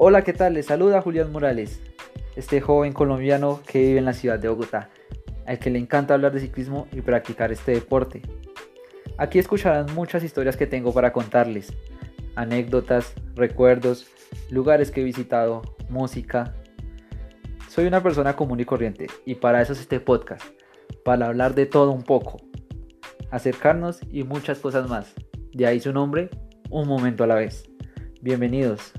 Hola, ¿qué tal? Les saluda Julián Morales, este joven colombiano que vive en la ciudad de Bogotá, al que le encanta hablar de ciclismo y practicar este deporte. Aquí escucharán muchas historias que tengo para contarles, anécdotas, recuerdos, lugares que he visitado, música. Soy una persona común y corriente y para eso es este podcast, para hablar de todo un poco, acercarnos y muchas cosas más. De ahí su nombre, un momento a la vez. Bienvenidos.